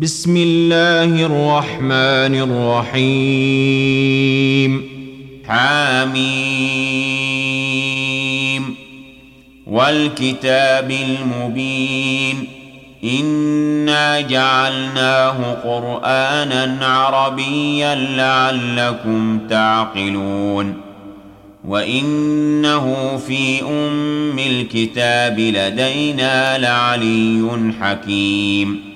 بسم الله الرحمن الرحيم حاميم والكتاب المبين انا جعلناه قرانا عربيا لعلكم تعقلون وانه في ام الكتاب لدينا لعلي حكيم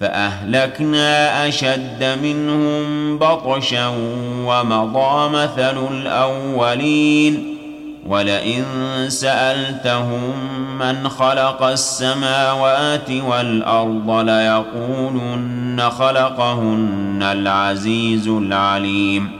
فأهلكنا أشد منهم بطشا ومضى مثل الأولين ولئن سألتهم من خلق السماوات والأرض ليقولن خلقهن العزيز العليم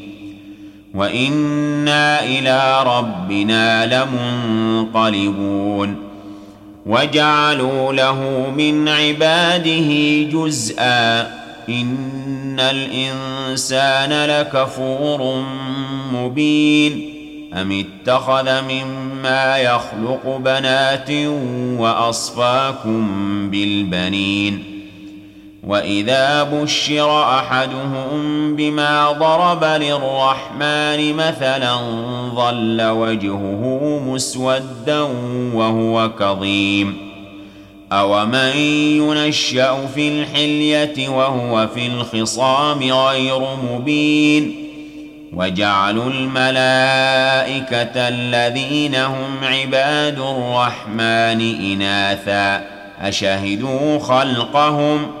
وإنا إلى ربنا لمنقلبون وجعلوا له من عباده جزءا إن الإنسان لكفور مبين أم اتخذ مما يخلق بنات وأصفاكم بالبنين واذا بشر احدهم بما ضرب للرحمن مثلا ظل وجهه مسودا وهو كظيم اومن ينشا في الحليه وهو في الخصام غير مبين وجعلوا الملائكه الذين هم عباد الرحمن اناثا اشهدوا خلقهم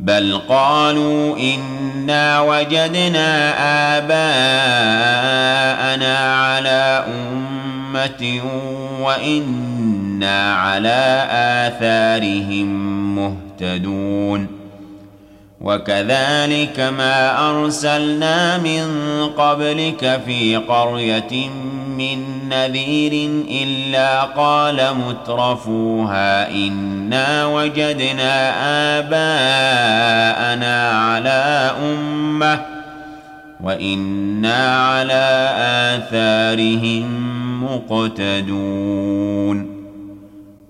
بل قالوا انا وجدنا اباءنا على امه وأنا على اثارهم مهتدون وكذلك ما أرسلنا من قبلك في قرية من نذير إلا قال مترفوها إنا وجدنا آباءنا على أمة وإنا على آثارهم مقتدون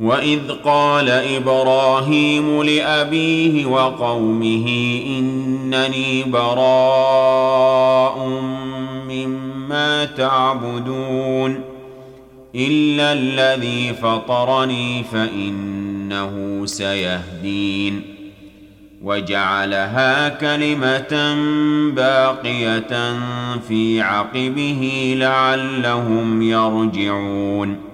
واذ قال إبراهيم لابيه وقومه انني براء مما تعبدون إلا الذي فطرني فإنه سيهدين وجعلها كلمة باقية في عقبه لعلهم يرجعون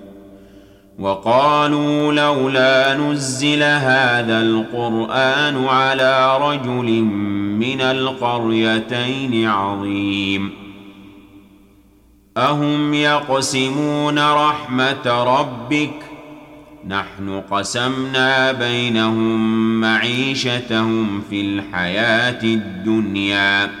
وقالوا لولا نزل هذا القرآن على رجل من القريتين عظيم. أهم يقسمون رحمة ربك ۖ؟ نحن قسمنا بينهم معيشتهم في الحياة الدنيا.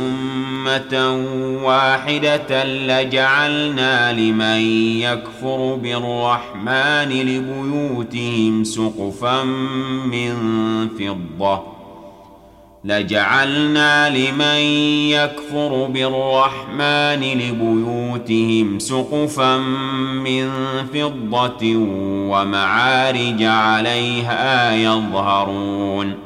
أمة واحدة لجعلنا لمن يكفر بالرحمن لبيوتهم سقفا من فضة. لجعلنا لمن يكفر بالرحمن لبيوتهم سقفا من فضة ومعارج عليها يظهرون.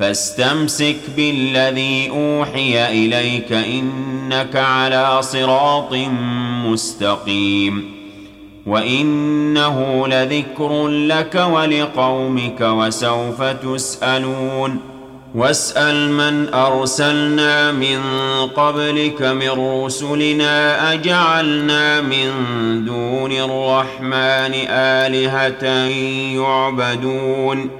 فاستمسك بالذي أوحي إليك إنك على صراط مستقيم وإنه لذكر لك ولقومك وسوف تسألون واسأل من أرسلنا من قبلك من رسلنا أجعلنا من دون الرحمن آلهة يعبدون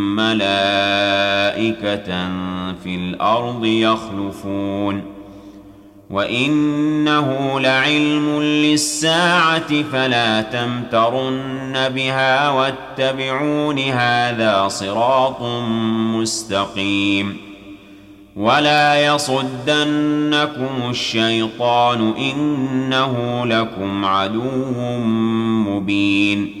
ملائكة في الأرض يخلفون وإنه لعلم للساعة فلا تمترن بها واتبعون هذا صراط مستقيم ولا يصدنكم الشيطان إنه لكم عدو مبين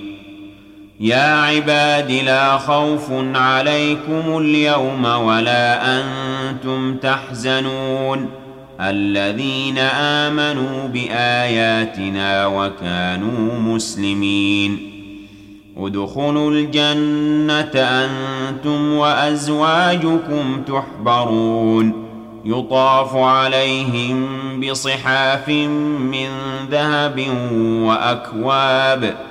يا عباد لا خوف عليكم اليوم ولا أنتم تحزنون. الذين آمنوا بآياتنا وكانوا مسلمين. ادخلوا الجنة أنتم وأزواجكم تحبرون. يطاف عليهم بصحاف من ذهب وأكواب.